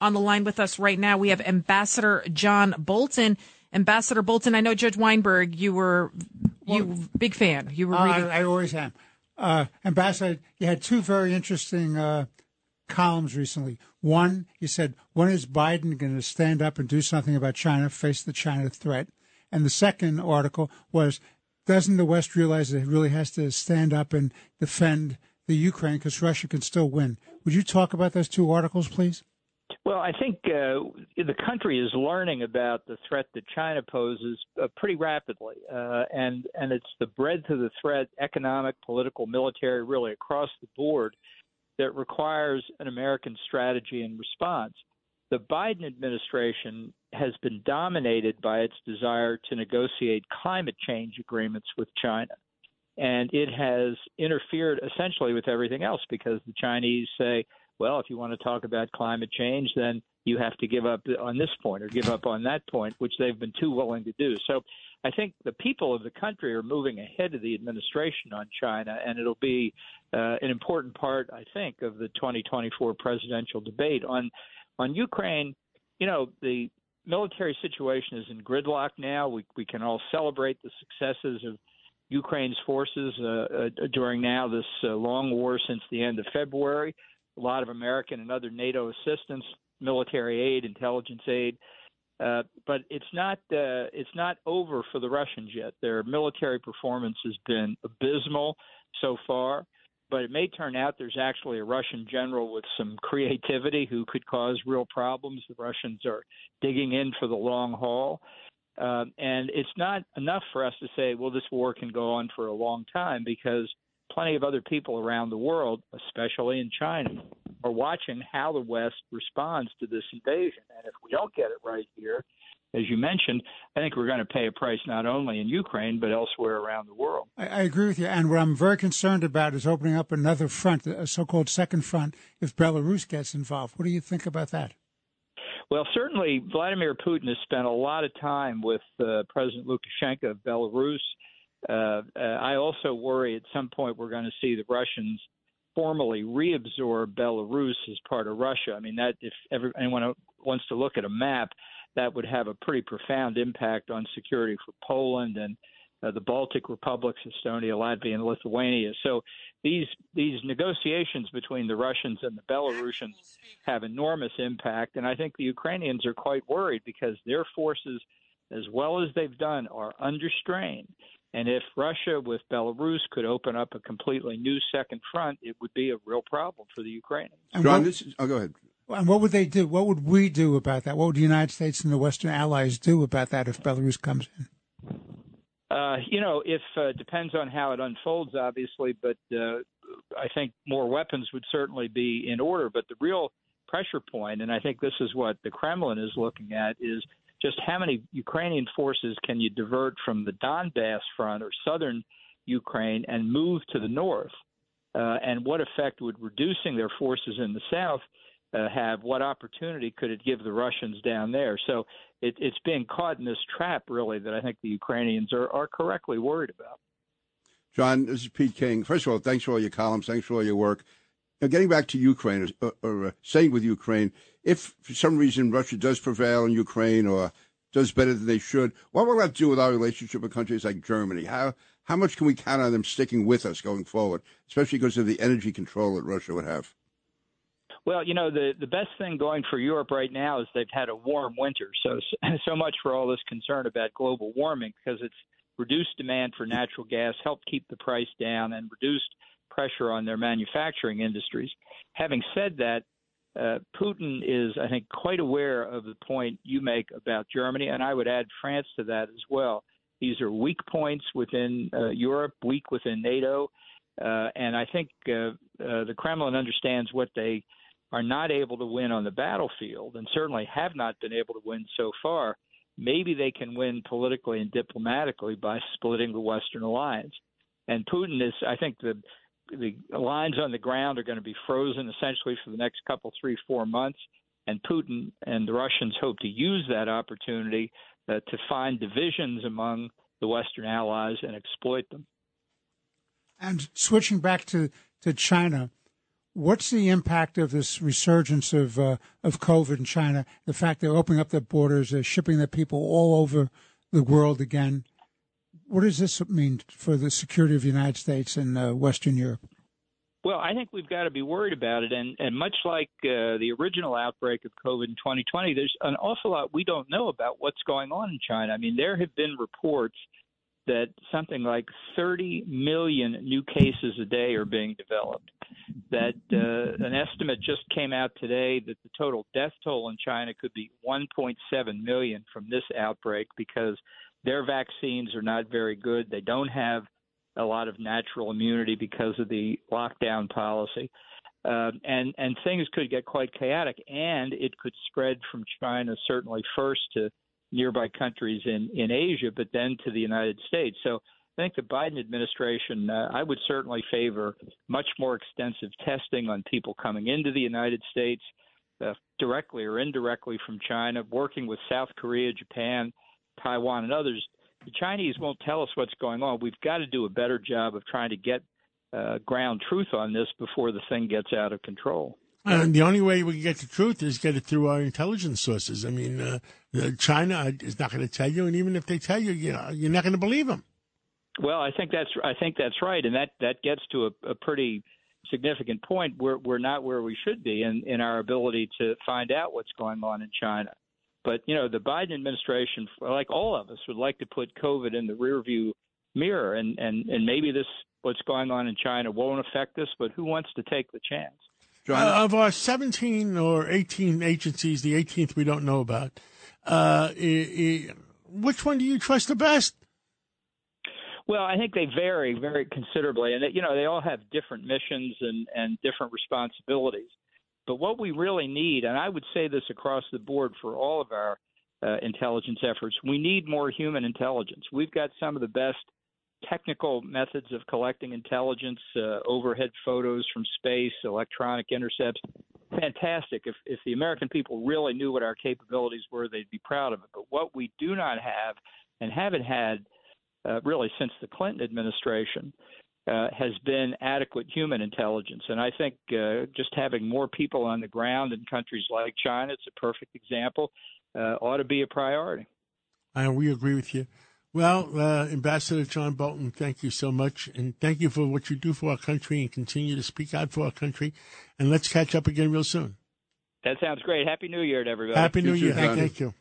On the line with us right now, we have Ambassador John Bolton. Ambassador Bolton, I know Judge Weinberg, you were you well, big fan. You were uh. I, I always am. Uh, Ambassador, you had two very interesting uh, columns recently. One, you said, when is Biden going to stand up and do something about China, face the China threat? And the second article was, doesn't the West realize that it really has to stand up and defend the Ukraine because Russia can still win? Would you talk about those two articles, please? Well, I think uh, the country is learning about the threat that China poses uh, pretty rapidly, uh, and and it's the breadth of the threat, economic, political, military, really across the board, that requires an American strategy and response. The Biden administration has been dominated by its desire to negotiate climate change agreements with China. And it has interfered essentially with everything else because the Chinese say, well, if you want to talk about climate change, then you have to give up on this point or give up on that point, which they've been too willing to do. So I think the people of the country are moving ahead of the administration on China, and it'll be uh, an important part, I think, of the 2024 presidential debate on on Ukraine. You know, the military situation is in gridlock now. We we can all celebrate the successes of Ukraine's forces uh, uh, during now this uh, long war since the end of February. A lot of American and other NATO assistance, military aid, intelligence aid. Uh, but it's not uh, it's not over for the Russians yet. Their military performance has been abysmal so far, but it may turn out there's actually a Russian general with some creativity who could cause real problems. The Russians are digging in for the long haul. Uh, and it's not enough for us to say, well, this war can go on for a long time because plenty of other people around the world, especially in China, are watching how the West responds to this invasion. And if we don't get it right here, as you mentioned, I think we're going to pay a price not only in Ukraine but elsewhere around the world. I, I, agree with you. And what I'm very concerned about is opening up another front, a so-called second front, if Belarus gets involved. What do you think about that? Well, certainly Vladimir Putin has spent a lot of time with uh, President Lukashenko of Belarus. Uh, uh, I also worry at some point we're going to see the Russians formally reabsorb Belarus as part of Russia. I mean, that if ever, anyone wants to look at a map, that would have a pretty profound impact on security for Poland and uh, the Baltic republics, Estonia, Latvia, and Lithuania. So these these negotiations between the Russians and the Belarusians have enormous impact, and I think the Ukrainians are quite worried because their forces, as well as they've done, are under strain. And if Russia with Belarus could open up a completely new second front, it would be a real problem for the Ukrainians. John, this is, oh, go ahead. And what would they do? What would we do about that? What would the United States and the Western allies do about that if Belarus comes in? Uh, you know, if uh, depends on how it unfolds, obviously, but uh, I think more weapons would certainly be in order. But the real pressure point, and I think this is what the Kremlin is looking at, is just how many Ukrainian forces can you divert from the Donbass front or southern Ukraine and move to the north? Uh, and what effect would reducing their forces in the south uh, have? What opportunity could it give the Russians down there? So it, it's being caught in this trap, really, that I think the Ukrainians are, are correctly worried about. John, this is Pete King. First of all, thanks for all your columns. Thanks for all your work. Now, getting back to Ukraine, or, or uh, saying with Ukraine, if for some reason Russia does prevail in Ukraine or does better than they should, what will that do with our relationship with countries like Germany? How how much can we count on them sticking with us going forward, especially because of the energy control that Russia would have? Well, you know, the the best thing going for Europe right now is they've had a warm winter. So so much for all this concern about global warming because it's reduced demand for natural gas, helped keep the price down, and reduced pressure on their manufacturing industries. Having said that, uh, Putin is, I think, quite aware of the point you make about Germany, and I would add France to that as well. These are weak points within uh, Europe, weak within NATO, uh, and I think uh, uh, the Kremlin understands what they are not able to win on the battlefield, and certainly have not been able to win so far, maybe they can win politically and diplomatically by splitting the Western alliance. And Putin is, I think, the the lines on the ground are going to be frozen essentially for the next couple, three, four months. And Putin and the Russians hope to use that opportunity uh, to find divisions among the Western allies and exploit them. And switching back to, to China, what's the impact of this resurgence of uh, of COVID in China? The fact they're opening up their borders, they're shipping their people all over the world again. What does this mean for the security of the United States and uh, Western Europe? Well, I think we've got to be worried about it, and and much like uh, the original outbreak of COVID in 2020, there's an awful lot we don't know about what's going on in China. I mean, there have been reports that something like 30 million new cases a day are being developed. That uh, an estimate just came out today that the total death toll in China could be 1.7 million from this outbreak because their vaccines are not very good. They don't have a lot of natural immunity because of the lockdown policy. Uh, and and things could get quite chaotic, and it could spread from China certainly first to nearby countries in in Asia, but then to the United States. So I think the Biden administration, uh, I would certainly favor much more extensive testing on people coming into the United States, uh, directly or indirectly from China, working with South Korea, Japan, Taiwan, and others the Chinese won't tell us what's going on. We've got to do a better job of trying to get uh, ground truth on this before the thing gets out of control. And the only way we can get the truth is get it through our intelligence sources. I mean, uh, China is not going to tell you, and even if they tell you, you know, you're not going to believe them. Well, I think that's I think that's right, and that that gets to a, a pretty significant point. We're we're not where we should be in in our ability to find out what's going on in China. But you know, the Biden administration, like all of us, would like to put COVID in the rearview mirror, and and and maybe this what's going on in China won't affect us. But who wants to take the chance? Uh, of our 17 or 18 agencies, the 18th we don't know about. Uh, which one do you trust the best? Well, I think they vary very considerably, and you know they all have different missions and and different responsibilities. But what we really need, and I would say this across the board for all of our uh, intelligence efforts, we need more human intelligence. We've got some of the best technical methods of collecting intelligence, uh, overhead photos from space, electronic intercepts. Fantastic. If, if the American people really knew what our capabilities were, they'd be proud of it. But what we do not have and haven't had uh, really since the Clinton administration uh, has been adequate human intelligence. And I think uh, just having more people on the ground in countries like China, it's a perfect example, uh, ought to be a priority. And we agree with you. Well, uh, Ambassador John Bolton, thank you so much. And thank you for what you do for our country and continue to speak out for our country. And let's catch up again real soon. That sounds great. Happy New Year to everybody. Happy New Year. Thank you.